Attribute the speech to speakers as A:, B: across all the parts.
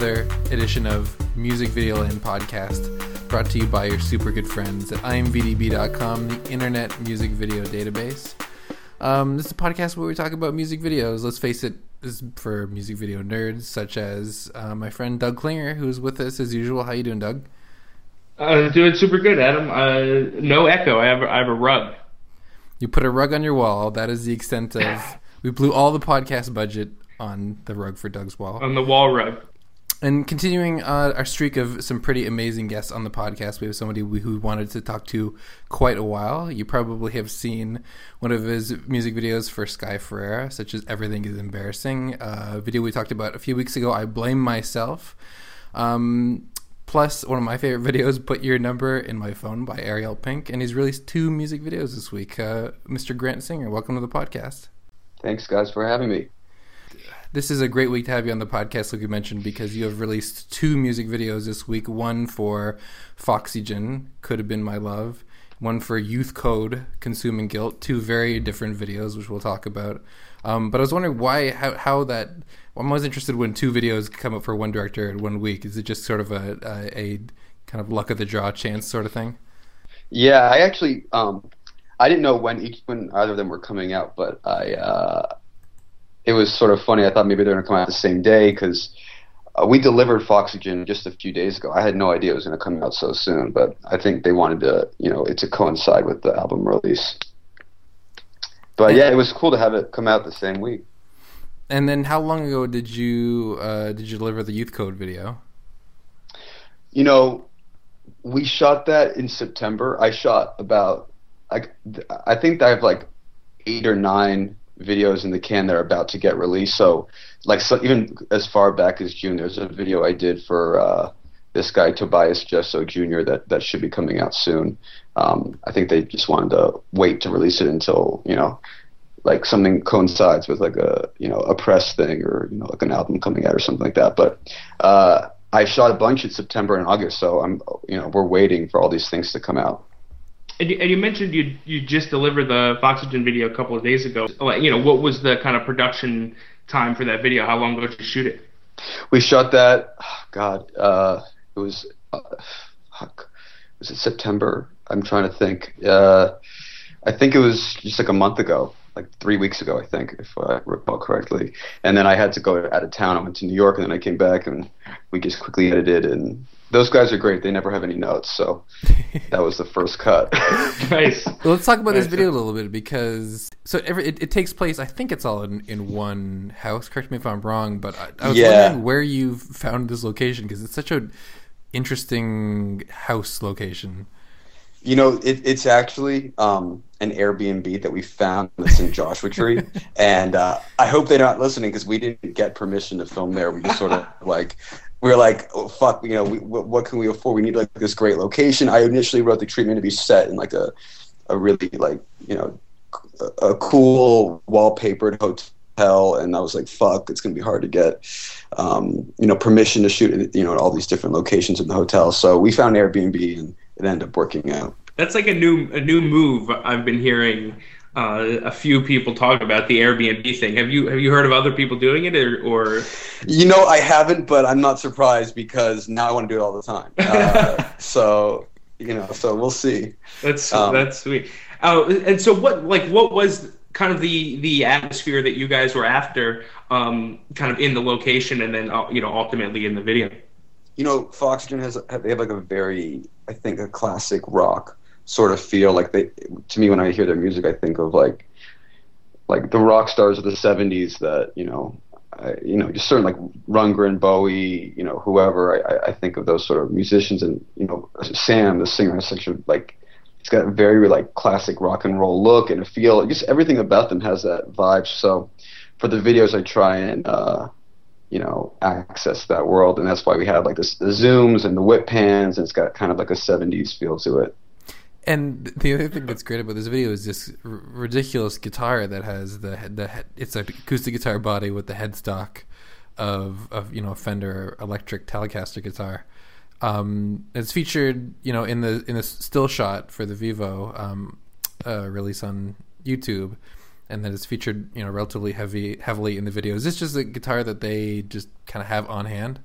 A: another edition of Music Video and podcast, brought to you by your super good friends at imvdb.com, the internet music video database. Um, this is a podcast where we talk about music videos. Let's face it, this is for music video nerds such as uh, my friend Doug Klinger, who's with us as usual. How you doing, Doug?
B: Uh, doing super good, Adam. Uh, no echo. I have I have a rug.
A: You put a rug on your wall. That is the extent of. we blew all the podcast budget on the rug for Doug's wall.
B: on the wall rug.
A: And continuing uh, our streak of some pretty amazing guests on the podcast, we have somebody we, who wanted to talk to quite a while. You probably have seen one of his music videos for Sky Ferreira, such as "Everything Is Embarrassing," uh, a video we talked about a few weeks ago. I blame myself. Um, plus, one of my favorite videos, "Put Your Number in My Phone" by Ariel Pink, and he's released two music videos this week. Uh, Mr. Grant Singer, welcome to the podcast.
C: Thanks, guys, for having me.
A: This is a great week to have you on the podcast, like you mentioned, because you have released two music videos this week. One for Foxygen, Could Have Been My Love. One for Youth Code, Consuming Guilt. Two very different videos, which we'll talk about. Um, but I was wondering why, how, how that. I'm always interested when two videos come up for one director in one week. Is it just sort of a, a, a kind of luck of the draw chance sort of thing?
C: Yeah, I actually, um, I didn't know when each when either of them were coming out, but I, uh, it was sort of funny. I thought maybe they're going to come out the same day because uh, we delivered Foxygen just a few days ago. I had no idea it was going to come out so soon, but I think they wanted to, you know, it to coincide with the album release. But yeah, it was cool to have it come out the same week.
A: And then, how long ago did you uh, did you deliver the Youth Code video?
C: You know, we shot that in September. I shot about like I think I have like eight or nine videos in the can that are about to get released. So like so even as far back as June, there's a video I did for uh, this guy Tobias Jesso Jr. that that should be coming out soon. Um, I think they just wanted to wait to release it until you know like something coincides with like a you know a press thing or you know like an album coming out or something like that. But uh, I shot a bunch in September and August, so I'm you know we're waiting for all these things to come out.
B: And you, and you mentioned you you just delivered the Foxygen video a couple of days ago. Like, you know, what was the kind of production time for that video? How long ago did you shoot it?
C: We shot that. Oh God, uh, it was uh, fuck. Was it September? I'm trying to think. Uh, I think it was just like a month ago, like three weeks ago, I think, if I recall correctly. And then I had to go out of town. I went to New York, and then I came back, and we just quickly edited. And those guys are great. They never have any notes, so that was the first cut.
B: Nice.
A: Well, let's talk about this video a little bit because so every it, it takes place. I think it's all in, in one house. Correct me if I'm wrong, but I, I was
C: Yeah.
A: Wondering where you found this location because it's such a interesting house location.
C: You know, it, it's actually um, an Airbnb that we found that's in Joshua Tree, and uh, I hope they're not listening because we didn't get permission to film there. We just sort of like we were like, oh, "Fuck," you know, we, what, can we afford? We need like this great location. I initially wrote the treatment to be set in like a a really like you know a, a cool wallpapered hotel, and I was like, "Fuck, it's gonna be hard to get." Um, you know, permission to shoot, in, you know, at all these different locations in the hotel. So we found Airbnb, and it ended up working out.
B: That's like a new a new move I've been hearing uh, a few people talk about the Airbnb thing. Have you have you heard of other people doing it or, or
C: You know, I haven't, but I'm not surprised because now I want to do it all the time. Uh, so, you know, so we'll see.
B: That's
C: Um,
B: that's sweet. Oh, and so what? Like, what was kind of the the atmosphere that you guys were after, um, kind of in the location, and then uh, you know ultimately in the video?
C: You know, Foxygen has they have like a very, I think, a classic rock sort of feel. Like they, to me, when I hear their music, I think of like, like the rock stars of the '70s that you know. I, you know, just certain like Rundgren, Bowie, you know, whoever. I, I- think of those sort of musicians, and you know, Sam, the singer, has such a like he's got a very like classic rock and roll look and a feel. Just everything about them has that vibe. So for the videos, I try and uh, you know access that world, and that's why we have like the zooms and the whip pans, and it's got kind of like a '70s feel to it.
A: And the other thing that's great about this video is this r- ridiculous guitar that has the the it's an acoustic guitar body with the headstock of of you know a Fender electric Telecaster guitar. Um, it's featured you know in the in the still shot for the Vevo um, uh, release on YouTube. and then it's featured, you know, relatively heavy heavily in the video. Is this just a guitar that they just kind of have on hand?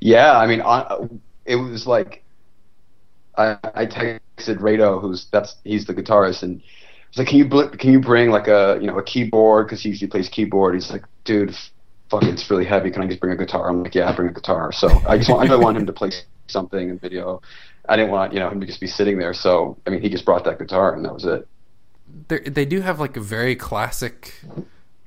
C: Yeah, I mean, on, it was like I, I texted Rado, who's that's he's the guitarist, and I was like, "Can you bl- can you bring like a you know a keyboard because he usually plays keyboard." He's like, "Dude, fuck, it's really heavy. Can I just bring a guitar?" I'm like, "Yeah, I'll bring a guitar." So I just want, I want him to play something in video. I didn't want you know him to just be sitting there. So I mean, he just brought that guitar, and that was it.
A: They're, they do have like a very classic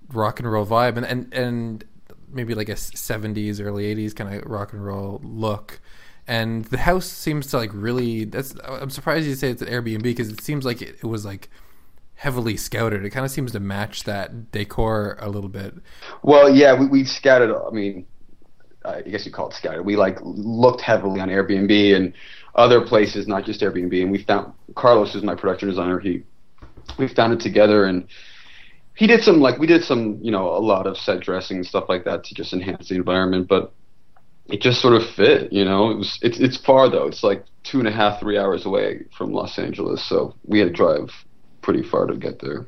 A: rock and roll vibe, and and and maybe like a 70s early 80s kind of rock and roll look and the house seems to like really that's i'm surprised you say it's an airbnb because it seems like it, it was like heavily scouted. It kind of seems to match that decor a little bit.
C: Well yeah we, we scouted i mean i guess you call it scouted. We like looked heavily on airbnb and other places not just airbnb. And we found carlos is my production designer he we found it together and he did some like we did some you know a lot of set dressing and stuff like that to just enhance the environment. But it just sort of fit you know? It was it's it's far though. It's like two and a half three hours away from los angeles so we had to drive pretty far to get there.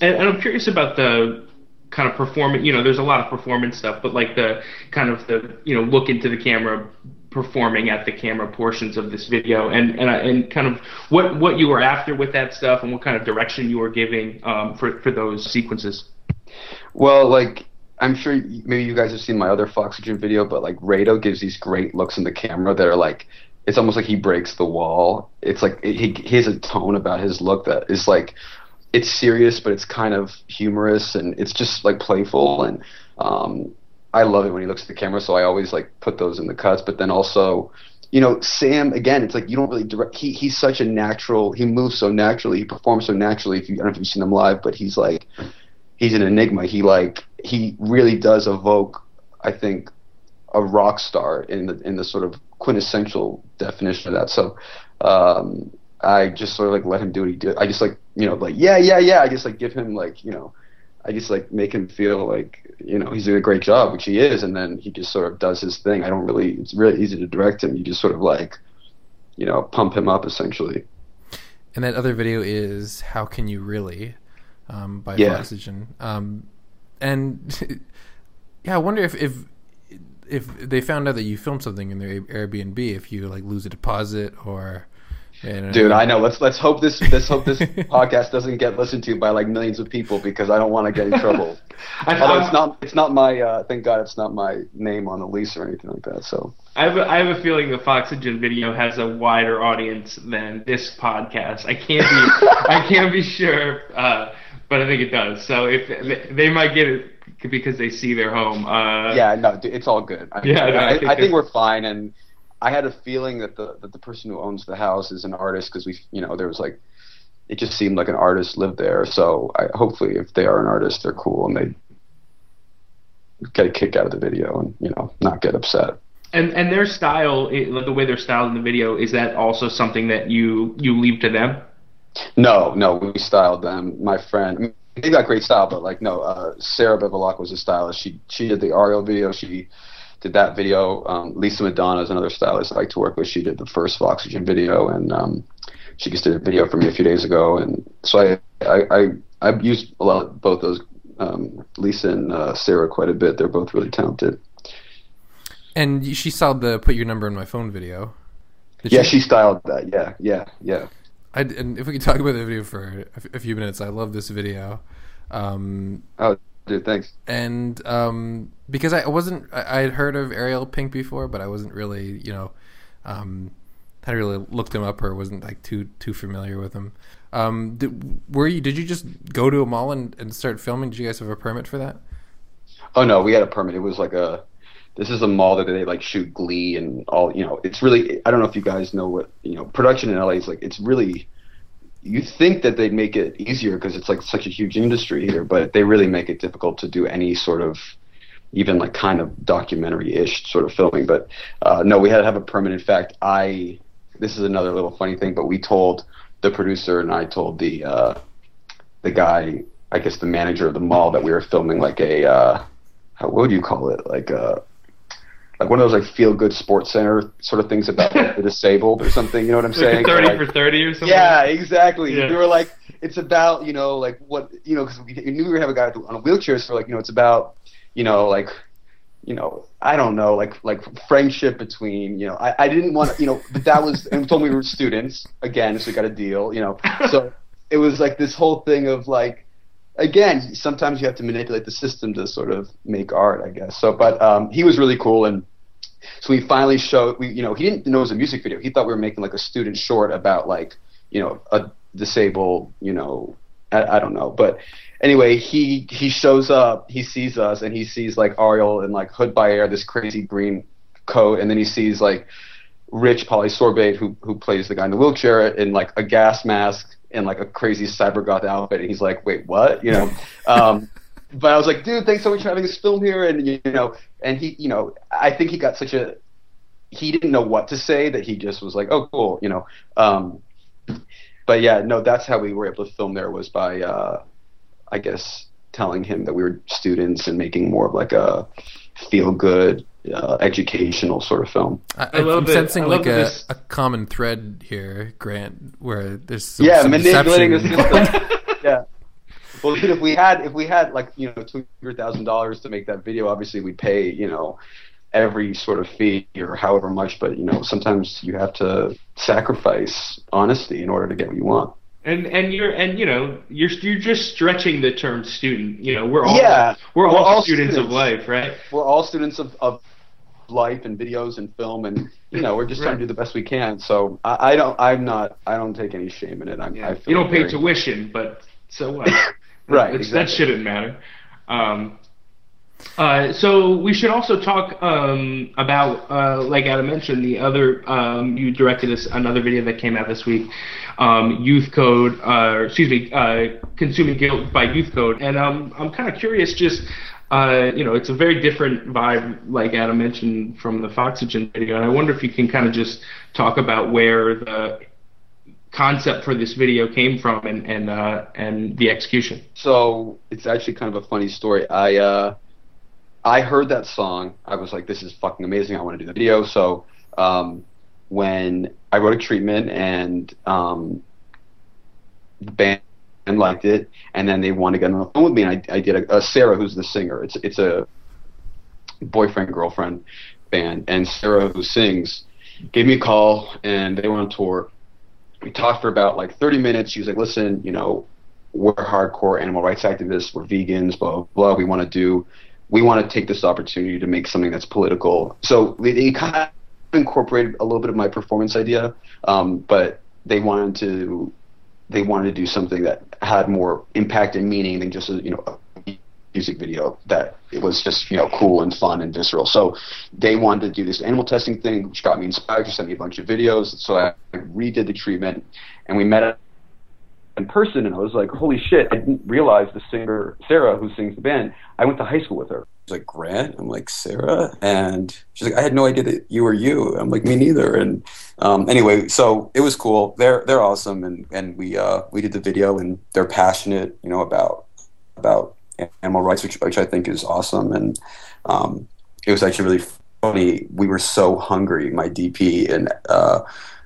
B: And, and i'm curious about the kind of performance you know there's a lot of performance stuff but like the kind of the you know look into the camera performing at the camera portions of this video and and, and kind of what what you were after with that stuff and what kind of direction you were giving um, for for those sequences.
C: Well like i'm sure maybe you guys have seen my other foxygen video but like rado gives these great looks in the camera that are like it's almost like he breaks the wall it's like he, he has a tone about his look that is like it's serious but it's kind of humorous and it's just like playful and um I love it when he looks at the camera, so I always like put those in the cuts. But then also, you know, Sam again, it's like you don't really direct. He he's such a natural. He moves so naturally. He performs so naturally. If you I don't know if you've seen him live, but he's like he's an enigma. He like he really does evoke. I think a rock star in the in the sort of quintessential definition of that. So um, I just sort of like let him do what he did. I just like you know like yeah yeah yeah. I just like give him like you know I just like make him feel like you know he's doing a great job, which he is, and then he just sort of does his thing. I don't really. It's really easy to direct him. You just sort of like, you know, pump him up essentially.
A: And that other video is "How Can You Really" um, by
C: Yeah.
A: Foxygen. Um, and yeah, I wonder if if if they found out that you filmed something in their Airbnb, if you like lose a deposit or. you know,
C: Dude, I know. Let's let's hope this let's hope this podcast doesn't get listened to by like millions of people because I don't want to get in trouble.
B: I,
C: Although
B: I-
C: it's not it's not my uh, thank God it's not my name on the lease or anything like that. So
B: I have, a, I have a feeling the Foxygen video has a wider audience than this podcast. I can't be I can't be sure, uh, but I think it does. So if they, might get it because they see their home. Uh,
C: yeah, no, it's all good. I,
B: Yeah, no, I
C: I, I,
B: think
C: think, we're fine. And I had a feeling that the that the person who owns the house is an artist because we, you know, there was like, it just seemed like an artist lived there. So I, hopefully, if they are an artist, they're cool and they get a kick out of the video and you know not get upset.
B: And and their style, the way they're styled in the video, is that also something that you you leave to them?
C: No, no, we styled them. My friend, I mean, they got great style, but like no, uh, Sarah Bevilacqua was a stylist. She she did the Ariel video. She did that video. Um, Lisa Madonna is another stylist I like to work with. She did the first Foxygen video, and um, she just did a video for me a few days ago. And so I I I, I've used a lot of both those um, Lisa and uh, Sarah quite a bit. They're both really talented.
A: And she styled the "Put Your Number in My Phone" video. Did
C: Yeah, she styled that. Yeah, yeah, yeah.
A: I, and if we could talk about the video for a few minutes, I love this video. Um,
C: Oh, dude, thanks.
A: and um, because I wasn't, I, I had heard of Ariel Pink before, but I wasn't really, you know, um, hadn't really looked him up or wasn't like too too familiar with him. Um, did, were you? Did you just go to a mall and, and start filming? Did you guys have a permit for that?
C: Oh no, we had a permit. It was like a. This is a mall that they like shoot Glee and all. You know, it's really. I don't know if you guys know what you know. Production in LA is like. It's really. You think that they'd make it easier because it's like such a huge industry here, but they really make it difficult to do any sort of, even like kind of documentary-ish sort of filming. But uh, no, we had to have a permit. In fact, I. This is another little funny thing, but we told the producer and I told the uh, the guy, I guess the manager of the mall, that we were filming like a. Uh, how, what would you call it? Like a like one of those like feel good sports center sort of things about like, the disabled or something. You know what I'm
B: Like
C: saying?
B: thirty
C: Like,
B: for thirty or something.
C: yeah, exactly.
B: Yeah.
C: They were like, it's about you know like what you know because we knew we were have a guy on a wheelchair, so like you know it's about you know like you know I don't know like like friendship between you know I, I didn't want to you know but that was and told me we were students again, so we got a deal you know so it was like this whole thing of like again sometimes you have to manipulate the system to sort of make art I guess. So but um, he was really cool and so we finally showed we you know he didn't know it was a music video. He thought we were making like a student short about like you know a disabled you know I, I don't know. But anyway he he shows up he sees us and he sees like Ariel in like hood by air this crazy green coat and then he sees like Rich Polly Sorbate who who plays the guy in the wheelchair in like a gas mask and like a crazy cybergoth outfit and he's like wait what? You know? Um but I was like, dude, thanks so much for having us film here, and you know, and he, you know, I think he got such a, he didn't know what to say that he just was like, oh, cool, you know, um, but yeah, no, that's how we were able to film there was by, uh, I guess, telling him that we were students and making more of like a feel good, uh, educational sort of film.
A: I,
B: I love
A: am
B: it.
A: sensing
B: I love
A: like a, a common thread here, Grant, where there's some,
C: yeah,
A: some
C: manipulating the system. yeah. Well, dude, if we had if we had like you know two hundred thousand dollars to make that video, obviously we'd pay you know every sort of fee or however much. But you know sometimes you have to sacrifice honesty in order to get what you want.
B: And and you're and you know you're you're just stretching the term student. You know we're all
C: Yeah,
B: we're all,
C: we're all
B: students, of life, right?
C: We're all students of, of life and videos and film, and you know we're just trying to do the best we can. So I, I don't I'm not I don't take any shame in it. I'm, I feel
B: You don't pay
C: very-
B: tuition, but so what?
C: Right, exactly.
B: That shouldn't matter. Um, uh, so we should also talk um, about, uh, like Adam mentioned, the other um, you directed us another video that came out this week, um, Youth Code, uh, excuse me, uh, Consuming Guilt by Youth Code, and um, I'm kind of curious, just uh, you know, it's a very different vibe, like Adam mentioned from the Foxygen video, and I wonder if you can kind of just talk about where the concept for this video came from and and uh, and the execution.
C: So it's actually kind of a funny story. I uh, I heard that song. I was like, "This is fucking amazing. I want to do the video." So um, when I wrote a treatment and um, the band liked it, and then they wanted to get on the phone with me, and I, I did a, a Sarah, who's the singer. It's it's a boyfriend girlfriend band, and Sarah, who sings, gave me a call, and they were on tour. We talked for about like 30 minutes. She was like, "Listen, you know, we're hardcore animal rights activists, we're vegans, blah blah. blah. We want to do, we want to take this opportunity to make something that's political. So they, they kind of incorporated a little bit of my performance idea, um, but they wanted to, they wanted to do something that had more impact and meaning than just a, you know a music video that it was just you know cool and fun and visceral. So they wanted to do this animal testing thing, which got me inspired. She sent me a bunch of videos, so I redid the treatment, and we met in person and I was like, holy shit, I didn't realize the singer, Sarah, who sings the band, I went to high school with her.
D: Like, Grant? I'm like, Sarah? And she's like, I had no idea that you were you. I'm like, me neither. And um, anyway, so it was cool. They're they're awesome and, and we uh, we did the video and they're passionate, you know, about about animal rights, which which I think is awesome. And um, it was actually really funny. We were so hungry, my DP and uh,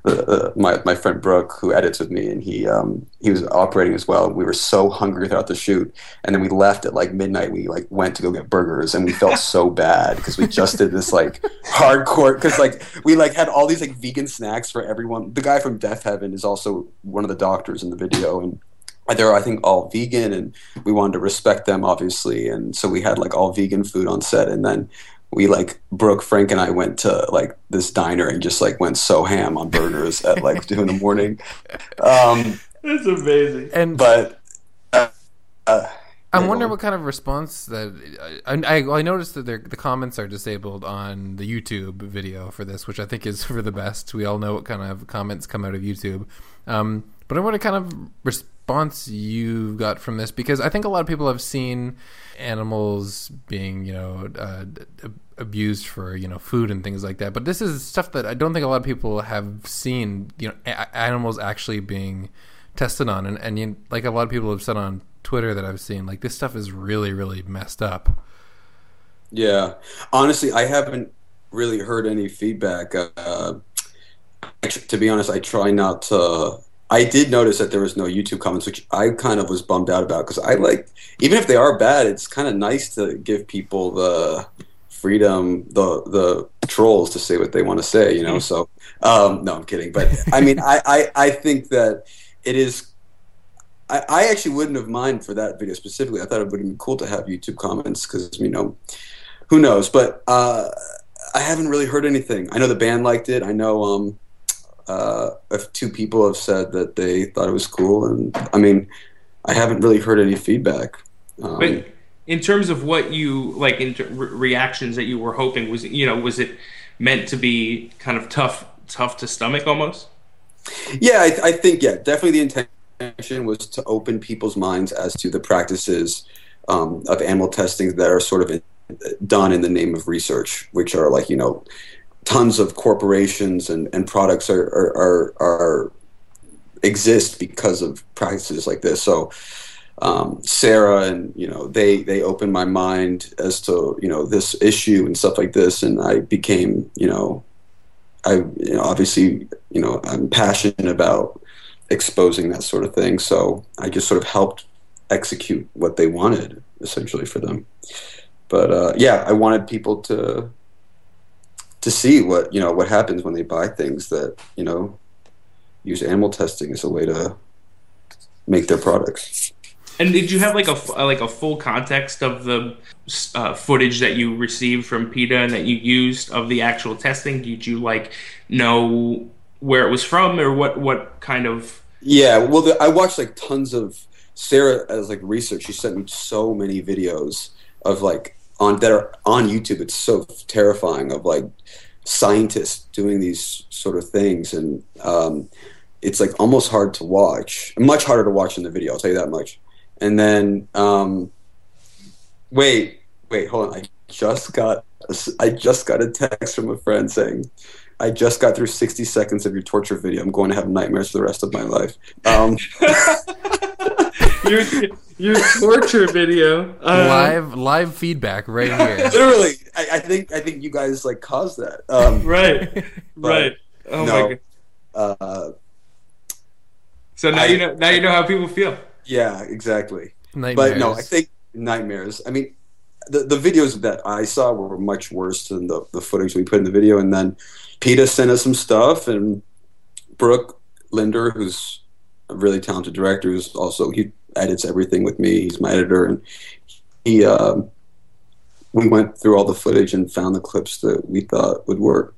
D: uh, my my friend Brooke, who edits with me, and he um, he was operating as well. We were so hungry throughout the shoot, and then we left at like midnight. We like went to go get burgers, and we felt so bad because we just did this like hardcore. Because like we like had all these like vegan snacks for everyone. The guy from Death Heaven is also one of the doctors in the video, and they're I think all vegan, and we wanted to respect them obviously, and so we had like all vegan food on set, and then we like Brooke, Frank, and I went to like this diner and just like went so ham on burgers at like two in the morning. Um,
B: That's amazing.
A: And
D: but uh, uh,
A: I'm
D: yeah,
A: wondering what kind of response that I, I, I noticed that the comments are disabled on the YouTube video for this, which I think is for the best. We all know what kind of comments come out of YouTube. Um, but I wonder what kind of response you got from this because I think a lot of people have seen animals being, you know, uh, abused for you know food and things like that. But this is stuff that I don't think a lot of people have seen. You know, a- animals actually being tested on, and and you, like a lot of people have said on Twitter that I've seen, like this stuff is really really messed up.
D: Yeah, honestly, I haven't
C: really heard any feedback. Uh, to be honest, I try not to. I did notice that there was no YouTube comments, which I kind of was bummed out about because I like, even if they are bad, it's kind of nice to give people the freedom, the the trolls to say what they want to say, you know. Mm-hmm. So, um, no, I'm kidding, but I mean, I, I I think that it is. I, I actually wouldn't have mind for that video specifically. I thought it would have been cool to have YouTube comments because you know, who knows? But uh, I haven't really heard anything. I know the band liked it. I know um, uh, two people have said that they thought it was cool, and I mean, I haven't really heard any feedback.
B: Um, but in terms of what you like, in re- reactions that you were hoping was, you know, was it meant to be kind of tough, tough to stomach almost?
C: Yeah, I, I think yeah, definitely the intention was to open people's minds as to the practices um, of animal testing that are sort of in, done in the name of research, which are like you know tons of corporations and, and products are, are, are, are exist because of practices like this. So um, Sarah and you know they they opened my mind as to you know this issue and stuff like this, and I became you know I you know, obviously you know I'm passionate about exposing that sort of thing. So I just sort of helped execute what they wanted essentially for them. But uh, yeah, I wanted people to to see what you know what happens when they buy things that you know use animal testing as a way to make their products.
B: And did you have like a like a full context of the uh, footage that you received from PETA and that you used of the actual testing? Did you like know where it was from or what what kind of?
C: Yeah, well, the, I watched like tons of Sarah as like research. She sent me so many videos of like on that are on YouTube. It's so terrifying of like scientists doing these sort of things, and um, it's like almost hard to watch. Much harder to watch in the video. I'll tell you that much. And then, um, wait, wait, hold on. I just got I just got a text from a friend saying, "I just got through 60 seconds of your torture video. I'm going to have nightmares for the rest of my life." Um,
B: your your torture video.
A: Um, live live feedback right here.
C: Literally, I, I, think I think you guys like caused that. Um,
B: right, right. Oh no, my god. Uh, so now I, you know now you know how people feel.
C: Yeah, exactly. Nightmares. But no, I think nightmares. I mean, the the videos that I saw were much worse than the the footage we put in the video, and then PETA sent us some stuff, and Brooke Linder, who's a really talented director, who's also he edits everything with me. He's my editor, and he uh, we went through all the footage and found the clips that we thought would work.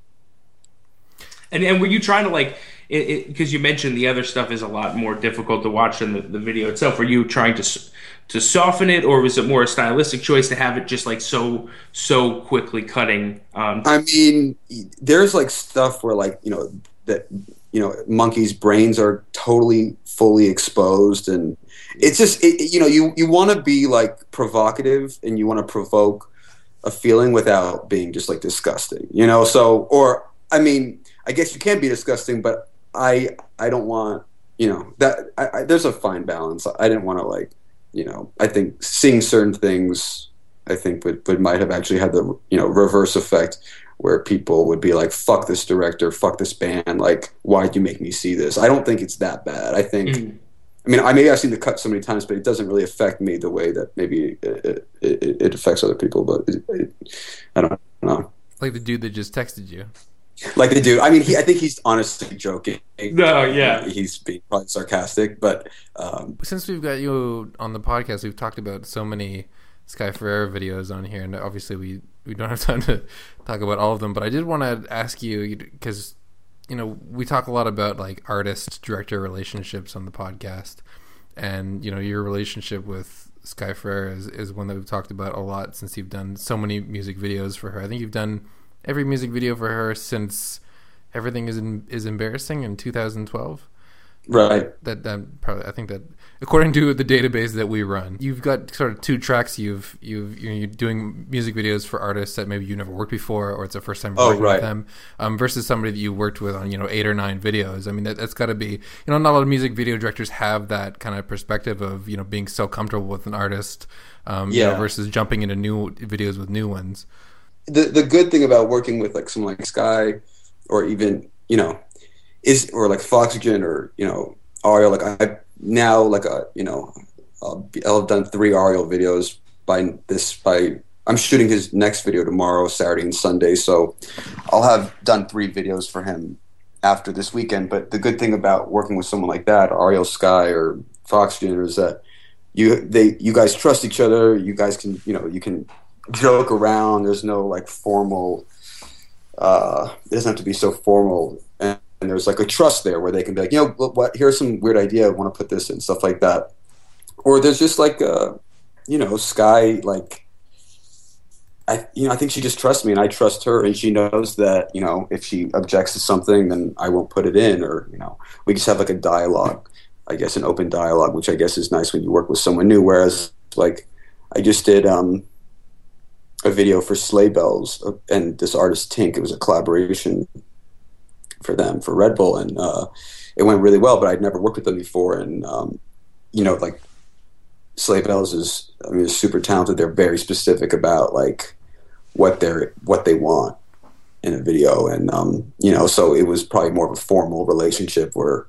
B: And and were you trying to like because you mentioned the other stuff is a lot more difficult to watch than the, the video itself. Were you trying to to soften it, or was it more a stylistic choice to have it just like so so quickly cutting?
C: Um, I mean, there's like stuff where like you know that you know monkeys' brains are totally fully exposed and it's just it, you know you you want to be like provocative and you want to provoke a feeling without being just like disgusting you know so or i mean i guess you can be disgusting but i i don't want you know that I, I, there's a fine balance i didn't want to like you know i think seeing certain things i think would, would might have actually had the you know reverse effect where people would be like fuck this director fuck this band like why'd you make me see this i don't think it's that bad i think mm I mean, I maybe I've seen the cut so many times, but it doesn't really affect me the way that maybe it, it, it affects other people. But it, I don't know.
A: Like the dude that just texted you.
C: Like the dude. I mean, he, I think he's honestly joking.
B: No, yeah,
C: he's being probably sarcastic. But um,
A: since we've got you on the podcast, we've talked about so many Sky Ferreira videos on here, and obviously we we don't have time to talk about all of them. But I did want to ask you because you know, we talk a lot about like artist director relationships on the podcast, and you know, your relationship with Sky Ferreira is, is one that we've talked about a lot since you've done so many music videos for her. I think you've done every music video for her since everything is in, is embarrassing in 2012.
C: Right.
A: That that probably I think that according to the database that we run, you've got sort of two tracks. You've you've you're doing music videos for artists that maybe you never worked before, or it's the first time
C: oh,
A: working
C: right.
A: with them, um, versus somebody that you worked with on you know eight or nine videos. I mean that, that's got to be you know not a lot of music video directors have that kind of perspective of you know being so comfortable with an artist, um, yeah. You know, versus jumping into new videos with new ones.
C: The the good thing about working with like someone like Sky, or even you know, is or like Foxygen or you know Ariel. Like I now like a you know, I'll, be, I'll have done three Ariel videos by this by. I'm shooting his next video tomorrow, Saturday and Sunday, so I'll have done three videos for him after this weekend. But the good thing about working with someone like that, Ariel Sky or Foxygen, is that you they you guys trust each other. You guys can you know you can joke around. There's no like formal. Uh, it doesn't have to be so formal, and, and there's like a trust there where they can be like, you know, what, here's some weird idea. I want to put this in stuff like that, or there's just like a, you know, Sky like. I you know I think she just trusts me and I trust her and she knows that you know if she objects to something then I won't put it in or you know we just have like a dialogue I guess an open dialogue which I guess is nice when you work with someone new whereas like I just did um a video for Sleigh Bells uh, and this artist Tink. It was a collaboration for them for Red Bull, and uh, it went really well. But I'd never worked with them before, and um, you know, like Sleigh Bells is, I mean, super talented. They're very specific about like what they're what they want in a video, and um, you know, so it was probably more of a formal relationship where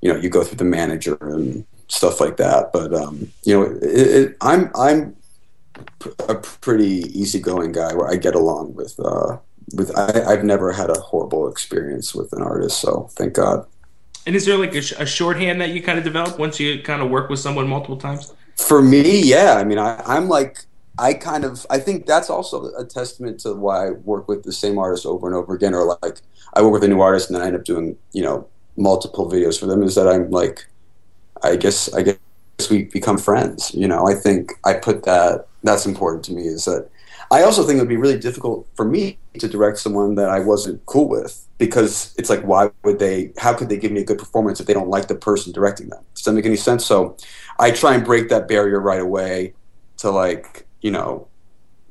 C: you know you go through the manager and stuff like that. But um, you know, it, it, I'm I'm a pretty easygoing guy where I get along with uh, with I, have never had a horrible experience with an artist, so thank God.
B: And is there like a, sh- a, shorthand that you kind of develop once you kind of work with someone multiple times?
C: For me, yeah. I mean, I, I'm like I kind of I think that's also a testament to why I work with the same artist over and over again, or like I work with a new artist and then I end up doing you know multiple videos for them. Is that I'm like I guess I guess we become friends. You know, I think I put that that's important to me is that I also think it would be really difficult for me to direct someone that I wasn't cool with because it's like why would they how could they give me a good performance if they don't like the person directing them does that make any sense so i try and break that barrier right away to like you know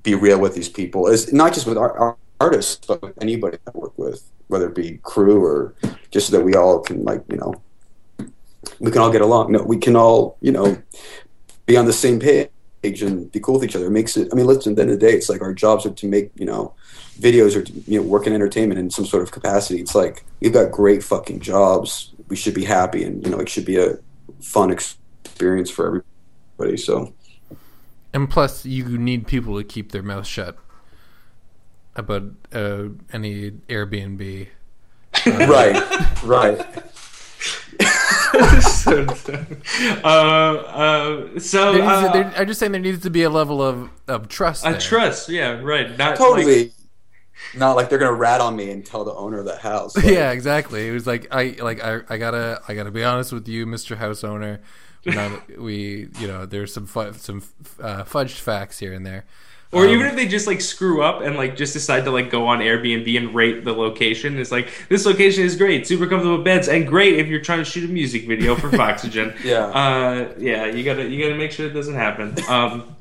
C: be real with these people it's not just with our, our artists but with anybody i work with whether it be crew or just so that we all can like you know we can all get along no we can all you know be on the same page and be cool with each other. It makes it. I mean, listen. At the end of the day, it's like our jobs are to make you know videos or to, you know work in entertainment in some sort of capacity. It's like we've got great fucking jobs. We should be happy, and you know it should be a fun experience for everybody. So,
A: and plus, you need people to keep their mouth shut about uh, any Airbnb.
C: Uh, right, right.
B: so, uh, uh, so uh,
A: to, I'm just saying there needs to be a level of, of trust.
B: A
A: there.
B: trust, yeah, right. Not
C: totally. Like, not like they're gonna rat on me and tell the owner of the house.
A: Like, yeah, exactly. It was like I like I, I gotta I gotta be honest with you, Mister House Owner. Not, we you know there's some fu- some uh, fudged facts here and there.
B: Or um, even if they just like screw up and like just decide to like go on Airbnb and rate the location, it's like this location is great, super comfortable beds, and great if you're trying to shoot a music video for Foxygen.
C: yeah,
B: uh, yeah, you gotta you gotta make sure it doesn't happen. Um,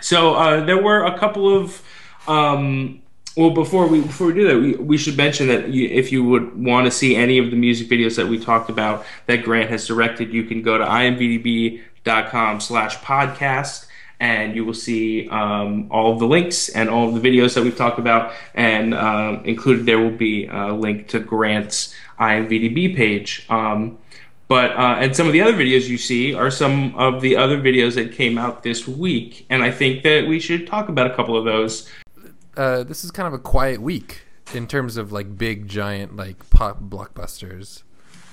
B: so uh, there were a couple of. Um, well, before we before we do that, we, we should mention that you, if you would want to see any of the music videos that we talked about that Grant has directed, you can go to imvdb.com slash podcast and you will see um, all of the links and all of the videos that we've talked about. And uh, included there will be a link to Grant's IMVDB page. Um, but uh, and some of the other videos you see are some of the other videos that came out this week, and I think that we should talk about a couple of those.
A: Uh, this is kind of a quiet week in terms of like big giant like pop blockbusters.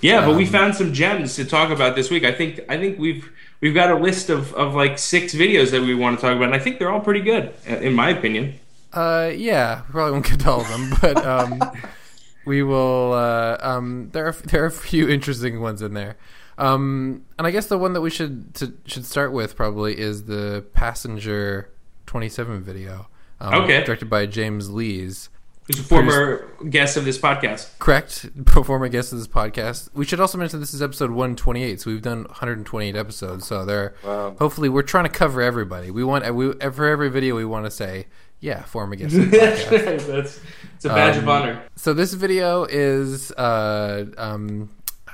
B: Yeah, um, but we um, found some gems to talk about this week. I think I think we've we've got a list of, of like six videos that we want to talk about, and I think they're all pretty good, in my opinion.
A: Uh, yeah, we probably won't get to all of them, but um, we will. Uh, um, there are there are a few interesting ones in there, um, and I guess the one that we should to, should start with probably is the Passenger Twenty Seven video.
B: Um, okay,
A: directed by James Lees.
B: Who's a former guest of this podcast.
A: Correct. Former guest of this podcast. We should also mention this is episode 128, so we've done 128 episodes. So there, wow. hopefully, we're trying to cover everybody. We want we, for every video we want to say, yeah, former guest. Of the podcast.
B: That's it's a badge um, of honor.
A: So this video is, uh, um,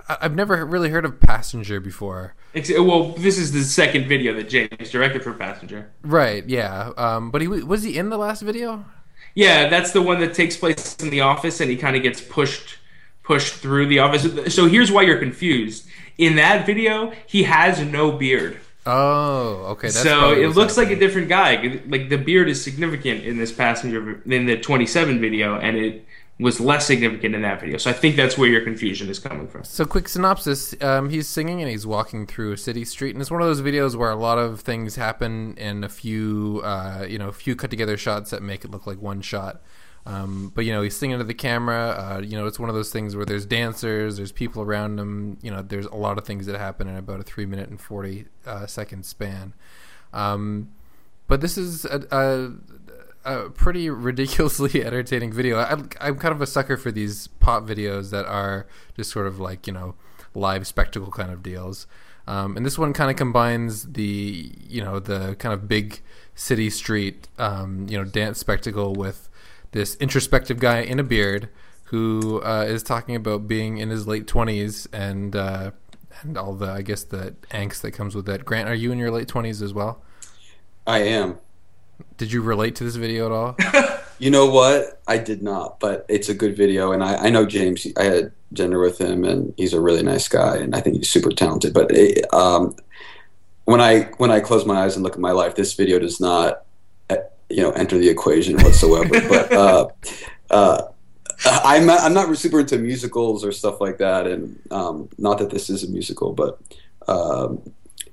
A: I, have never really heard of Passenger before.
B: Well, this is the second video that James directed for Passenger.
A: Right. Yeah. Um, but he was he in the last video?
B: Yeah, that's the one that takes place in the office, and he kind of gets pushed pushed through the office. So here's why you're confused. In that video, he has no beard.
A: Oh, okay. That's
B: so it looks like a different guy. Like the beard is significant in this passenger in the 27 video, and it was less significant in that video. So I think that's where your confusion is coming from.
A: So, quick synopsis: um, He's singing and he's walking through a city street, and it's one of those videos where a lot of things happen in a few, uh, you know, a few cut together shots that make it look like one shot. Um, but you know, he's singing to the camera. Uh, you know, it's one of those things where there's dancers, there's people around him. You know, there's a lot of things that happen in about a three minute and forty uh, second span. Um, but this is a, a, a pretty ridiculously entertaining video. I, I'm kind of a sucker for these pop videos that are just sort of like you know live spectacle kind of deals. Um, and this one kind of combines the you know the kind of big city street um, you know dance spectacle with this introspective guy in a beard who uh, is talking about being in his late 20s and uh, and all the I guess the angst that comes with that. Grant, are you in your late 20s as well?
C: I am.
A: Did you relate to this video at all?
C: You know what? I did not, but it's a good video, and I, I know James. I had dinner with him, and he's a really nice guy, and I think he's super talented. But it, um, when I when I close my eyes and look at my life, this video does not, uh, you know, enter the equation whatsoever. but uh, uh, I'm not, I'm not super into musicals or stuff like that, and um, not that this is a musical, but um,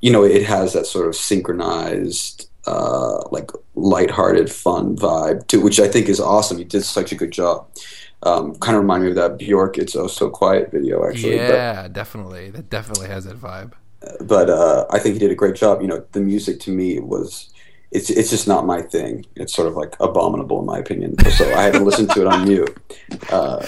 C: you know, it has that sort of synchronized, uh, like lighthearted, fun vibe to which I think is awesome. He did such a good job. Um, kind of remind me of that Bjork "It's Oh So Quiet" video, actually. But,
A: yeah, definitely. That definitely has that vibe.
C: but uh, I think he did a great job. You know, the music to me was. It's, it's just not my thing. It's sort of like abominable in my opinion. So I had to listen to it on mute. Uh,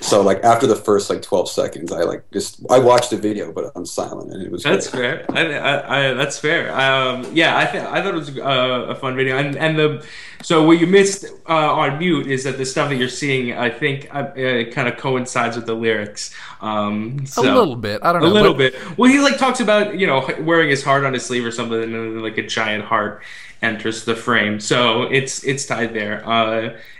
C: so like after the first like 12 seconds, I like just I watched the video, but I'm silent, and it was
B: That's
C: great.
B: fair. I, I, I, that's fair. Um, yeah, I th- I thought it was uh, a fun video, and and the so what you missed uh, on mute is that the stuff that you're seeing, I think, uh, uh, kind of coincides with the lyrics. Um, so,
A: a little bit. I don't know.
B: A little
A: but-
B: bit. Well, he like talks about you know wearing his heart on his sleeve or something, and like a giant heart enters the frame. So it's it's tied there. Uh,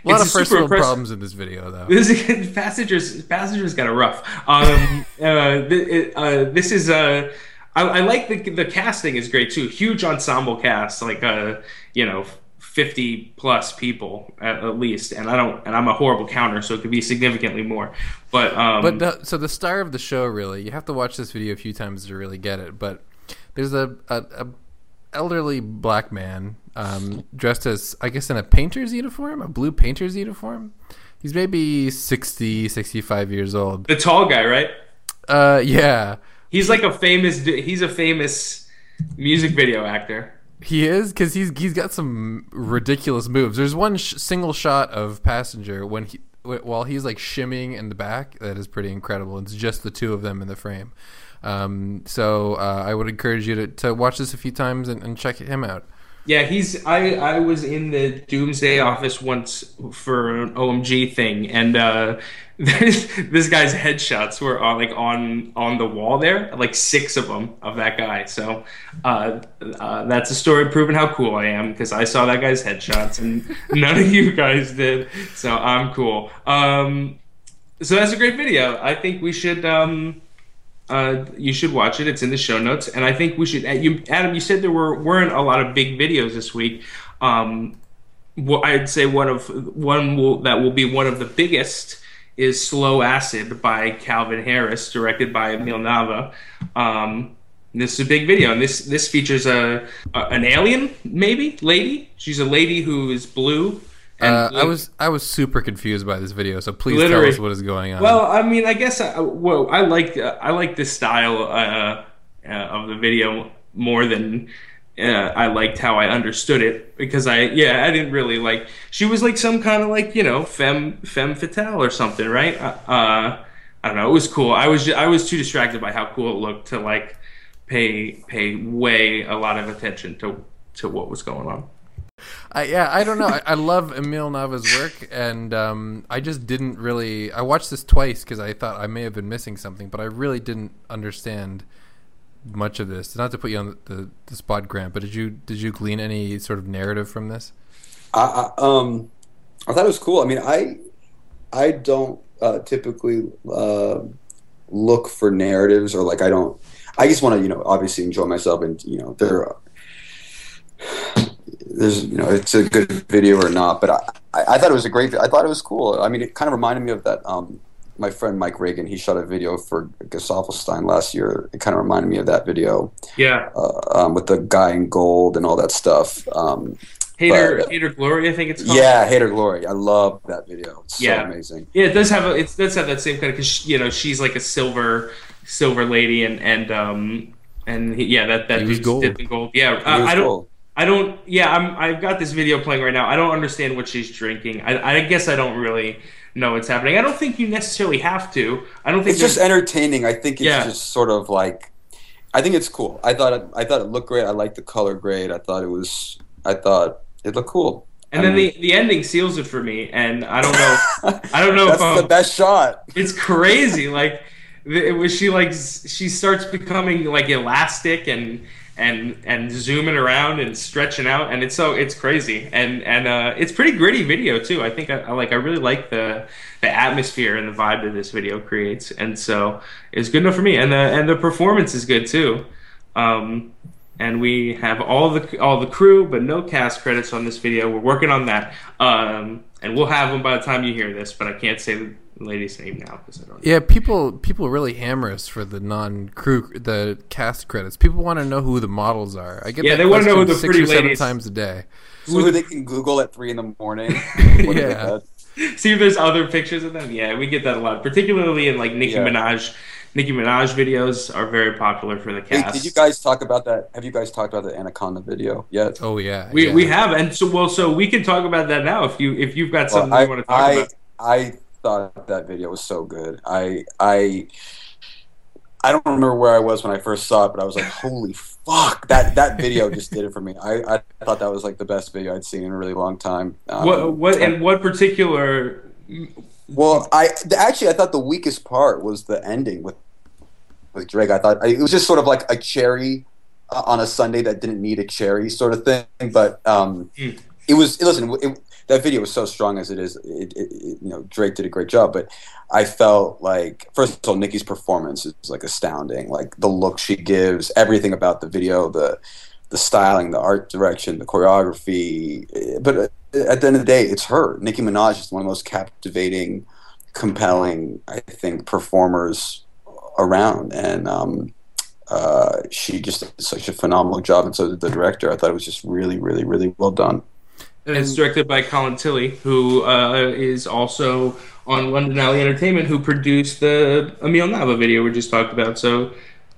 A: A lot
B: it's
A: of first world problems in this video, though.
B: this is, passengers passengers got a rough. Um, uh, th- it, uh, this is uh, I, I like the the casting is great too. Huge ensemble cast, like uh, you know. 50 plus people at, at least and i don't and i'm a horrible counter so it could be significantly more but um
A: But the, so the star of the show, really, you have to watch this video a few times to really get it. But there's a, a, a elderly black man um, dressed as, I guess, in a painter's uniform, a blue painter's uniform. He's maybe 60, 65 years old.
B: the tall guy right
A: Uh, yeah,
B: he's like a famous he's a famous music video actor
A: he is because he's he's got some ridiculous moves. There's one sh- single shot of passenger when he wh- while he's like shimmying in the back that is pretty incredible. It's just the two of them in the frame. Um, so uh, I would encourage you to, to watch this a few times and, and check him out.
B: Yeah, he's. I I was in the Doomsday office once for an OMG thing, and uh, this this guy's headshots were on like on on the wall there, like six of them of that guy. So uh, uh, that's a story proving how cool I am because I saw that guy's headshots, and none of you guys did. So I'm cool. Um, so that's a great video. I think we should. Um, uh, you should watch it. It's in the show notes, and I think we should. uh, You, Adam, you said there were weren't a lot of big videos this week. Um, well, I'd say one of one will, that will be one of the biggest is "Slow Acid" by Calvin Harris, directed by Emil Nava. Um, this is a big video, and this this features a, a an alien, maybe lady. She's a lady who is blue. And
A: Uh, I was I was super confused by this video, so please tell us what is going on.
B: Well, I mean, I guess I, well, I like uh, I like this style uh, uh, of the video more than uh, I liked how I understood it because I yeah I didn't really like she was like some kind of like you know femme femme fatale or something right uh, I don't know it was cool I was ju- I was too distracted by how cool it looked to like pay pay way a lot of attention to to what was going on.
A: I, yeah, I don't know. I, I love Emil Nava's work, and um, I just didn't really. I watched this twice because I thought I may have been missing something, but I really didn't understand much of this. Not to put you on the, the, spot, Grant, but did you did you glean any sort of narrative from this?
C: I, I, um, I thought it was cool. I mean, I I don't uh, typically uh, look for narratives or like I don't. I just want to you know obviously enjoy myself and you know there there's you know it's a good video or not, but I, I, I thought it was a great. I thought it was cool. I mean, it kind of reminded me of that. Um, my friend Mike Reagan, he shot a video for Gesaffelstein last year. It kind of reminded me of that video.
B: Yeah.
C: Uh, um, with the guy in gold and all that stuff. Um,
B: Hater,
C: but-
B: Hate or Glory, I think it's called.
C: yeah, Hate or Glory. I love that video. It's so
B: Yeah.
C: amazing.
B: Yeah, it does have a, it does have that same kind of because you know she's like a silver silver lady and and um and he, yeah that that
A: He was gold.
B: dipped in gold. Yeah,
C: It
B: uh,
C: was
B: I don't
C: cool.
B: I don't yeah I'm I've got this video playing right now. I don't understand what she's drinking. I I guess I don't really know what's happening. I don't think you necessarily have to. I don't think
C: It's just entertaining. I think it's
B: Yeah.
C: just sort of like. I think it's cool. I thought it, I thought it looked great. I liked the color grade. I thought it was. I thought it looked cool.
B: and then the the ending seals it for me. And I don't know. I don't know if,
C: That's
B: um,
C: the best shot.
B: it's crazy like it was she like she starts becoming like elastic and and and zooming around and stretching out and it's so it's crazy. And and uh it's pretty gritty video too. I think I, I like i really like the the atmosphere and the vibe that this video creates. And so it's good enough for me. And the and the performance is good too. Um and we have all the all the crew but no cast credits on this video. We're working on that. Um and we'll have them by the time you hear this but i can't say lady's name now because i don't
A: Yeah, people people really hammer us for the non crew the cast credits. People want to know who the models are. I get
B: Yeah,
A: that
B: they wanna know who the
A: six
B: pretty
A: or seven
B: ladies-
A: times a day.
C: So they can Google at three in the morning.
A: Yeah.
B: See if there's other pictures of them. Yeah, we get that a lot, particularly in like Nicki
C: Yeah.
B: Minaj. Nicki Minaj videos are very popular for the
C: Hey,
B: cast.
C: did you guys talk about that? Have you guys talked about the Anaconda video yet?
A: Oh yeah,
B: we,
A: yeah.
B: we have, and so well, so we can talk about that now if you if you've got something
C: Well,
B: you want to talk
C: I,
B: about.
C: I thought that video was so good. I I I don't remember where I was when I first saw it, but I was like, "Holy fuck!" That that video just did it for me. I, I thought that was like the best video I'd seen in a really long time. Um,
B: What what and what particular?
C: Well, I the, actually I thought the weakest part was the ending with with Drake. I thought it was just sort of like a cherry uh, on a sundae that didn't need a cherry sort of thing. But um,
B: Mm.
C: it was listen. It, that video was so strong as it is. It, it, it, you know, Drake did a great job. But I felt like first of all, Nicki's performance is like astounding. Like the look she gives, everything about the video, the the styling, the art direction, the choreography. eh, But uh, at the end of the day, it's her. Nicki Minaj is one of the most captivating, compelling, I think, performers around, and um, uh, she just did such a phenomenal job, and so did the director. I thought it was just really, really, really well done.
B: And it's directed by Colin Tilley, who uh, is also on London Alley Entertainment, who produced the Emil Nava video we just talked about. So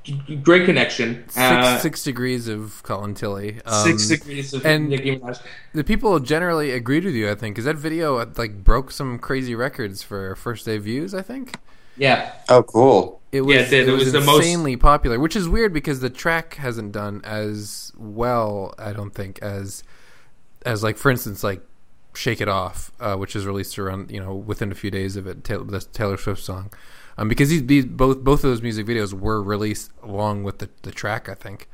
B: g- g- great connection.
A: six,
B: Uh,
A: six degrees of Colin Tilley. Um,
B: six degrees of
A: and-
B: Nicki Minaj.
A: The people generally agreed with you, I think, because that video uh, like broke some crazy records for first day views. I think
B: Yeah,
C: Oh, cool.
A: it was
B: Yeah, it did. It
A: was,
B: was the most-
A: insanely popular, which is weird because the track hasn't done as well. I don't think as as like for instance like Shake It Off, uh, which is released around you know within a few days of it, Taylor, the Taylor Swift song, um, because these, these both both of those music videos were released along with the, the track. I think.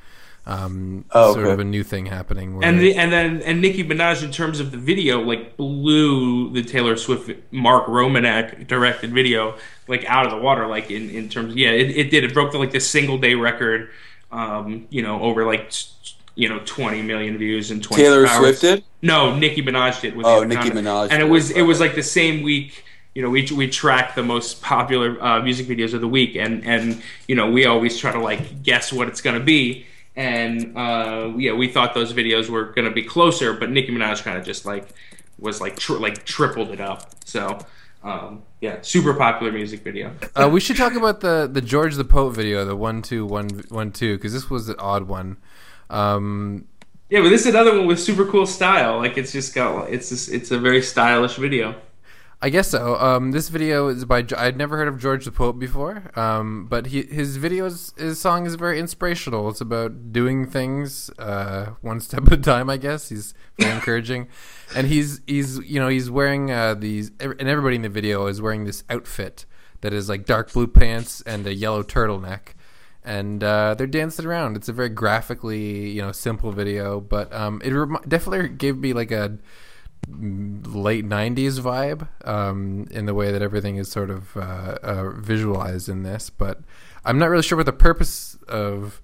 A: Um,
C: Oh,
A: sort
C: okay.
A: of a new thing happening. Where
B: and the, and then and Nicki Minaj in terms of the video like blew the Taylor Swift Mark Romanek directed video like out of the water like in, in terms yeah it, it did it broke the like the single day record um you know over like t- you know 20 million views in 20
C: Taylor
B: hours.
C: Swift did.
B: no Nicki Minaj did with
C: Oh,
B: Anaconda.
C: Nicki Minaj
B: and it was it was like the same week you know we we track the most popular uh, music videos of the week and and you know we always try to like guess what it's going to be and uh, yeah we thought those videos were going to be closer but Nicki Minaj kind of just like was like tri- like tripled it up so um, yeah super popular music video
A: Uh, we should talk about the the George the Poet video, the one two one one two, because this was an odd one. Um,
B: yeah but this is another one with super cool style like it's just got it's just, it's a very stylish video
A: I guess so. Um, this video is by I'd never heard of George the Poet before, um, but he, his videos his song is very inspirational. It's about doing things uh, one step at a time. I guess he's very encouraging, and he's he's you know he's wearing uh, these and everybody in the video is wearing this outfit that is like dark blue pants and a yellow turtleneck. And uh, they're dancing around. It's a very graphically, you know, simple video, but um, it rem- definitely gave me like a late '90s vibe um, in the way that everything is sort of uh, uh, visualized in this. But I'm not really sure what the purpose of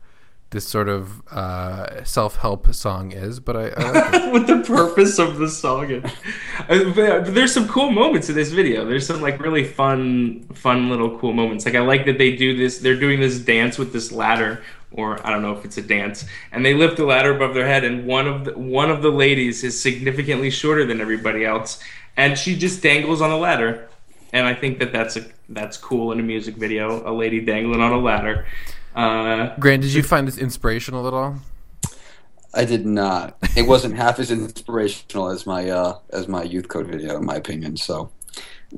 A: this sort of uh, self-help song is, but I, I like
B: what the purpose of the song is. Uh, but there's some cool moments in this video. There's some like really fun, fun little cool moments. Like I like that they do this. They're doing this dance with this ladder, or I don't know if it's a dance, and they lift the ladder above their head, and one of the one of the ladies is significantly shorter than everybody else, and she just dangles on the ladder. And I think that that's a that's cool in a music video. A lady dangling on a ladder. Uh,
A: Grant, did you find this inspirational at all?
C: I did not. It wasn't half as inspirational as my uh, as my youth code video, in my opinion. So,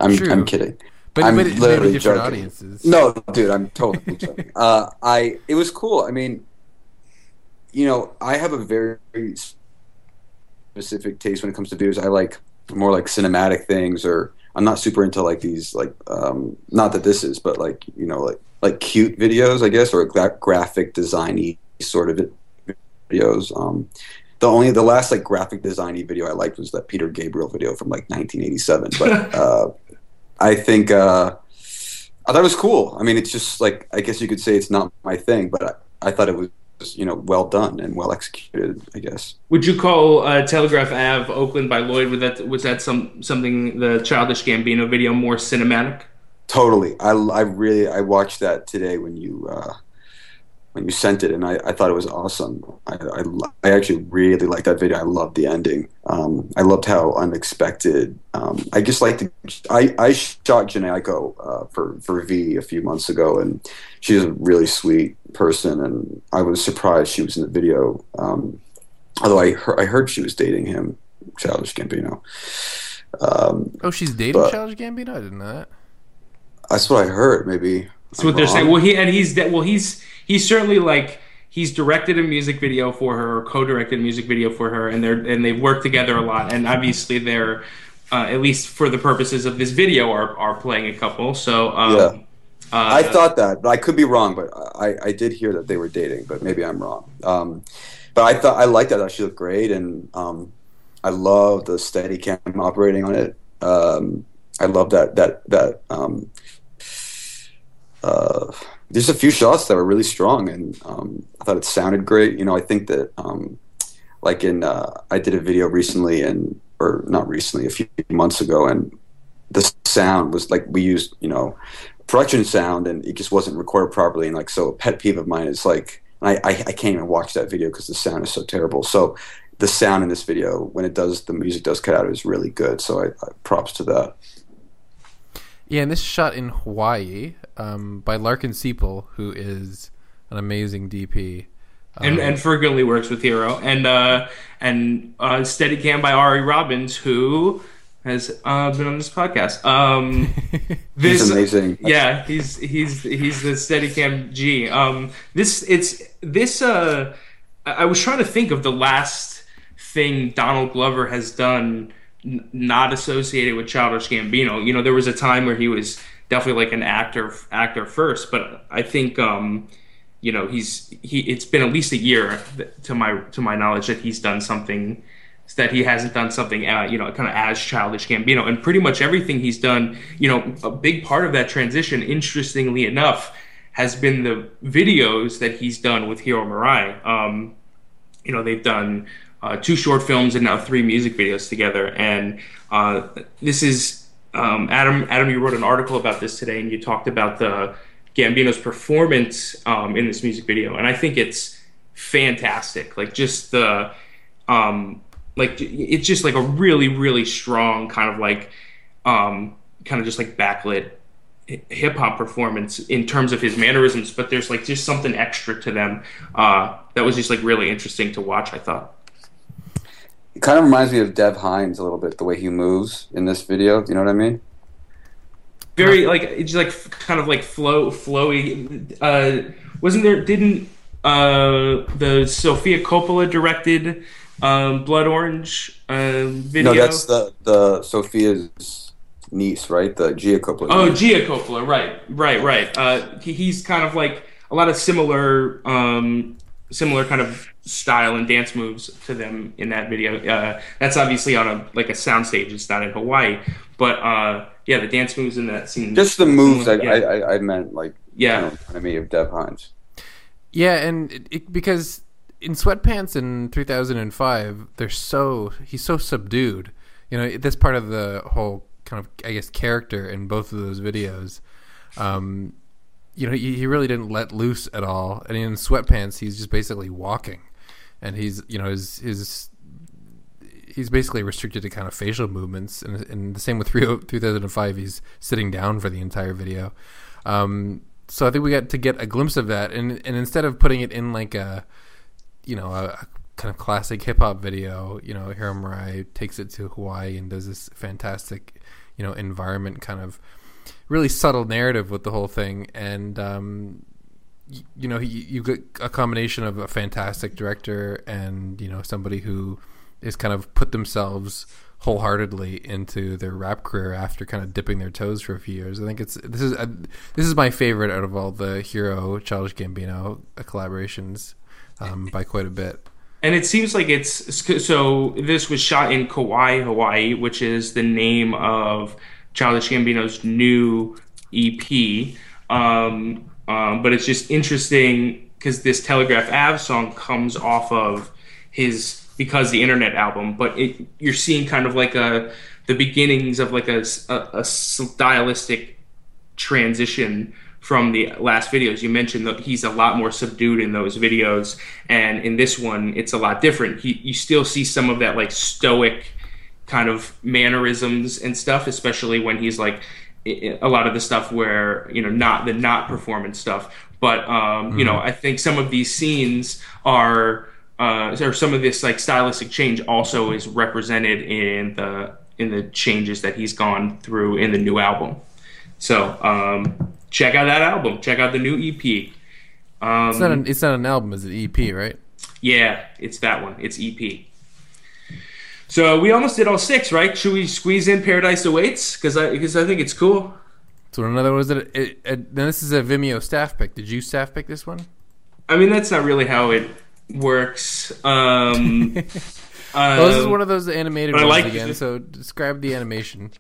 C: I'm
A: True.
C: I'm kidding.
A: But,
C: I'm
A: but it-
C: literally
A: different
C: joking.
A: audiences.
C: No, dude, I'm totally joking. Uh, I it was cool. I mean, you know, I have a very specific taste when it comes to videos. I like more like cinematic things, or I'm not super into like these like um, not that this is, but like you know like like cute videos, I guess, or gra- graphic designy sort of videos. Um, the only the last like graphic designy video I liked was that Peter Gabriel video from like 1987, but. Uh, I think uh, I thought it was cool. I mean, it's just like I guess you could say it's not my thing, but I, I thought it was you know well done and well executed. I guess.
B: Would you call uh, Telegraph Ave Oakland by Lloyd? Was that was that some something the Childish Gambino video more cinematic?
C: Totally. I, I really I watched that today when you uh, when you sent it, and I, I thought it was awesome. I, I, I actually really liked that video. I loved the ending. Um, I loved how unexpected. Um, I just like to. I, I shot Jhené Aiko, uh, for for V a few months ago, and she's a really sweet person, and I was surprised she was in the video. Um, although I heard, I heard she was dating him, Childish Gambino. Um,
A: Oh, she's dating
C: But-
A: Childish Gambino. I didn't know that.
C: That's what I heard. Maybe
B: That's what
C: I'm
B: they're
C: wrong.
B: saying. Well, he and he's well, he's he's certainly like he's directed a music video for her, or co-directed a music video for her, and they're and they've worked together a lot. And obviously, they're uh, at least for the purposes of this video, are are playing a couple. So um,
C: Yeah.
B: uh,
C: I thought that, but I could be wrong. But I, I did hear that they were dating, but maybe I'm wrong. Um, but I thought I liked that. She looked great, and um, I love the steady cam operating on it. Um, I love that that that. Uh, there's a few shots that were really strong, and um, I thought it sounded great. You know, I think that um, like in uh, I did a video recently, and or not recently, a few months ago, and the sound was like we used, you know, production sound and it just wasn't recorded properly. And like so a pet peeve of mine is like I, I, I can't even watch that video because the sound is so terrible. So the sound in this video when it does the music does cut out is really good. So I, I props to that
A: Yeah, and this is shot in Hawaii um, by Larkin Seiple, who is an amazing DP.
B: and, and frequently works with Hiro, and uh, and uh, Steadicam by Ari Robbins, who has uh, been on this podcast. Um,
C: he's amazing
B: Yeah, he's he's he's the Steadicam G. Um, this it's this. Uh, I I was trying to think of the last thing Donald Glover has done, not associated with Childish Gambino. You know, there was a time where he was definitely like an actor actor first, but I think um, you know he's he. It's been at least a year to my to my knowledge that he's done something that he hasn't done something, uh, you know, kind of as childish Gambino, and pretty much everything he's done, you know, a big part of that transition, interestingly enough, has been the videos that he's done with Hiro Murai. Um, you know, they've done uh, two short films and now three music videos together, and uh, this is um, Adam. Adam, you wrote an article about this today, and you talked about the Gambino's performance um, in this music video, and I think it's fantastic. Like just the um, like it's just like a really really strong kind of like um kind of just like backlit hip hop performance in terms of his mannerisms but there's like just something extra to them uh that was just like really interesting to watch i thought
C: it kind of reminds me of Dev Hynes a little bit the way he moves in this video you know what I mean
B: very like it's like kind of like flow flowy uh wasn't there didn't uh the Sofia Coppola directed um blood orange uh video
C: no that's the the Sofia's niece right the Gia Coppola
B: Oh. Gia Coppola, right, right, right. Uh, he, he's kind of like a lot of similar um, similar kind of style and dance moves to them in that video. Uh, that's obviously on a like a soundstage. It's not in Hawaii, but uh, yeah, the dance moves in that scene.
C: Just the moves. I,
B: Yeah.
C: I, I, I meant like
B: Yeah.
C: you know, kind of me of Dev Hynes.
A: Yeah, and it, it, because in sweatpants in 2005, they're so he's so subdued. You know, that's part of the whole kind of I guess character in both of those videos. Um, you know, he, he really didn't let loose at all. And in sweatpants, he's just basically walking, and he's you know his his he's basically restricted to kind of facial movements, and, and the same with 30- 2005. He's sitting down for the entire video. Um, so I think we got to get a glimpse of that, and and instead of putting it in like a, you know, a, a kind of classic hip hop video, you know, Hiro Murai takes it to Hawaii and does this fantastic, you know, environment kind of really subtle narrative with the whole thing, and um, y- you know, you, you get a combination of a fantastic director and you know somebody who is kind of put themselves wholeheartedly into their rap career after kind of dipping their toes for a few years. I think it's this is uh, this is my favorite out of all the Hiro Childish Gambino collaborations um, by quite a bit.
B: And it seems like it's so. This was shot in Kauai, Hawaii, which is the name of Childish Gambino's new EP. Um, um, but it's just interesting because this Telegraph Ave song comes off of his because the Internet album. But it, you're seeing kind of like a the beginnings of like a, a, a stylistic transition from the last videos. You mentioned that he's a lot more subdued in those videos, and in this one, it's a lot different. He, you still see some of that like stoic kind of mannerisms and stuff, especially when he's like a lot of the stuff where you know not the not performance stuff. But um, you know, I think some of these scenes are. Uh, or some of this like stylistic change also is represented in the in the changes that he's gone through in the new album. So um, check out that album. Check out the new EP. Um,
A: It's not an it's not an album, it's an EP, right?
B: yeah, it's that one. It's EP. So we almost did all six, right? Should we squeeze in Paradise Awaits? Because I because I think it's cool.
A: So it, it, it? Then this is a Vimeo staff pick. Did you staff pick this one?
B: I mean, that's not really how it works. Um,
A: Well, this is
B: um,
A: one of those animated
B: but I
A: ones
B: like
A: again.
B: this.
A: So describe the animation.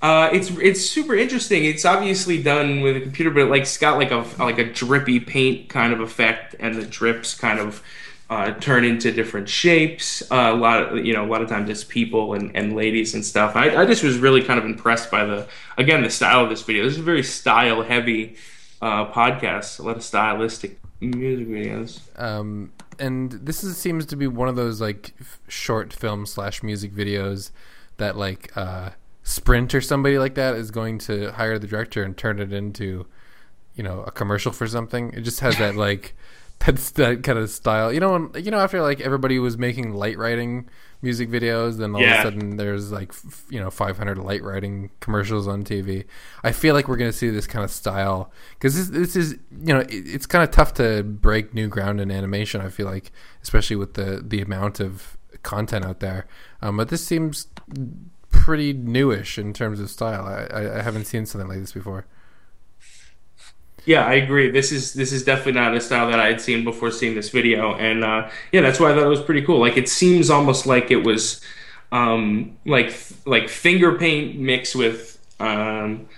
B: Uh, it's it's super interesting. It's obviously done with a computer, but it like it's got like a like a drippy paint kind of effect, and the drips kind of uh, turn into different shapes. Uh, a lot of you know a lot of times it's people and, and ladies and stuff. I, I just was really kind of impressed by the again the style of this video. This is a very style heavy uh, podcast. A lot of stylistic music videos.
A: Um, and this is, seems to be one of those like short film slash music videos that like uh, Sprint or somebody like that is going to hire the director and turn it into, you know, a commercial for something. It just has that like that's that kind of style. You know, when, you know after like everybody was making light writing music videos, then all of a sudden there's like f- you know 500 light writing commercials on TV. I feel like we're gonna see this kind of style because this this is you know it, it's kind of tough to break new ground in animation. I feel like especially with the the amount of content out there. Um, but this seems pretty newish in terms of style. I, I, I haven't seen something like this before.
B: Yeah, I agree. This is this is definitely not a style that I had seen before seeing this video, and uh, yeah, that's why I thought it was pretty cool. Like it seems almost like it was um, like like finger paint mixed with um,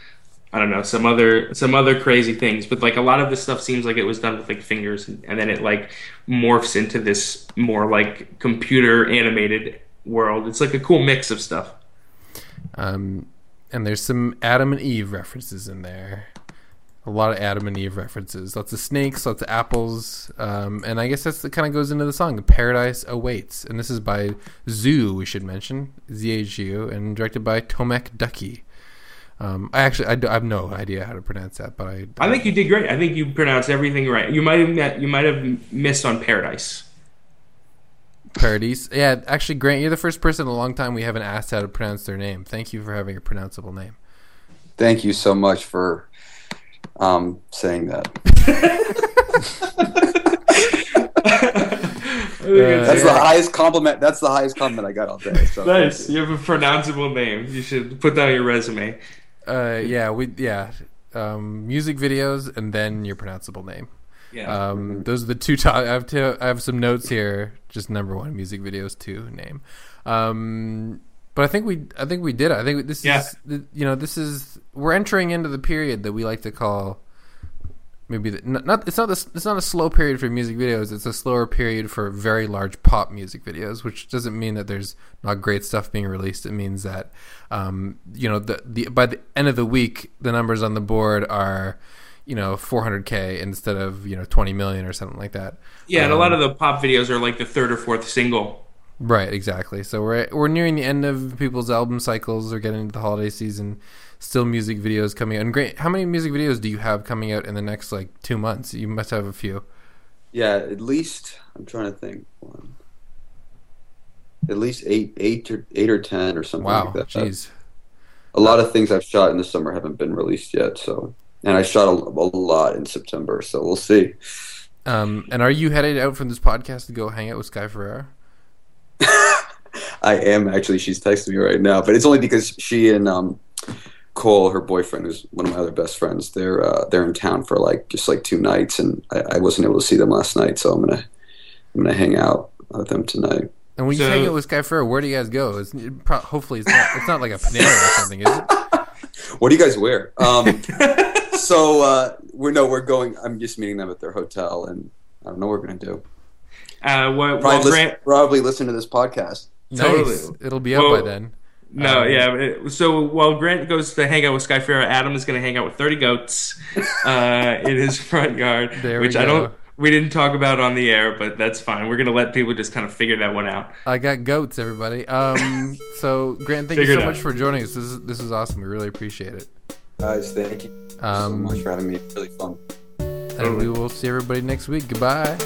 B: I don't know some other some other crazy things, but like a lot of this stuff seems like it was done with like fingers, and, and then it like morphs into this more like computer animated world. It's like a cool mix of stuff.
A: Um, and there's some Adam and Eve references in there. A lot of Adam and Eve references. Lots of snakes, lots of apples. Um, and I guess that's that kind of goes into the song. Paradise Awaits. And this is by ZHU, we should mention. Z H U, and directed by Tomek Ducki. Um, I actually, I have no idea how to pronounce that, but I.
B: I think you did great. I think you pronounced everything right. You might have met, you might have missed on Paradise.
A: Paradise. Yeah, actually, Grant, you're the first person in a long time we haven't asked how to pronounce their name. Thank you for having a pronounceable name.
C: Thank you so much for um, saying that. That's the highest compliment. That's the highest compliment I got all day. So
B: Nice. You have a pronounceable name. You should put that on your resume.
A: Uh, yeah, we yeah, um, music videos and then your pronounceable name.
B: Yeah.
A: Um, those are the two top. I have to, I have some notes here. Just number one music videos to name. Um, but I think we I think we did it. I think this
B: Yeah.
A: is you know this is we're entering into the period that we like to call maybe the, not, it's not this it's not a slow period for music videos. It's a slower period for very large pop music videos, which doesn't mean that there's not great stuff being released. It means that um, you know the the by the end of the week the numbers on the board are you know 400k instead of you know 20 million or something like that.
B: Yeah, and a lot of the pop videos are like the third or fourth single.
A: Right, exactly. So we're we're nearing the end of people's album cycles. We're getting into the holiday season. Still, music videos coming out. And great, how many music videos do you have coming out in the next like two months? You must have a few.
C: Yeah, at least I'm trying to think. One, at least eight, eight or eight or ten or something
A: Wow,
C: like that.
A: jeez.
C: A lot of things I've shot in the summer haven't been released yet. So, and I shot a, a lot in September. So we'll see.
A: Um, and are you headed out from this podcast to go hang out with Sky Ferreira?
C: I am actually. She's texting me right now, but it's only because she and um, Cole, her boyfriend, who's one of my other best friends, they're uh, they're in town for like just like two nights, and I, I wasn't able to see them last night, so I'm gonna I'm gonna hang out with them tonight.
A: And when you
B: So-
A: hang out with Sky Ferreira, where do you guys go? It's, it pro- hopefully, it's not, it's not like a Panera or something, is it?
C: What do you guys wear? Um, so uh, we're no, we're going. I'm just meeting them at their hotel, and I don't know what we're gonna do.
B: Uh, what,
C: Probably,
B: well,
C: listen, probably listen to this podcast.
B: Totally.
A: Nice. It'll be out
B: Well,
A: by then.
B: no,
A: Um,
B: yeah. So while Grant goes to hang out with Sky Ferreira, Adam is going to hang out with 30 goats uh, in his front yard,
A: There we
B: which I don't. We didn't talk about on the air, but that's fine. We're going to let people just kind of figure that one out.
A: I got goats, everybody. Um, so Grant, thank you so much for joining us. This is this is awesome. We really appreciate it.
C: Guys, thank you so
A: Um,
C: much for having me. It's Really fun.
A: and we will see everybody next week. Goodbye.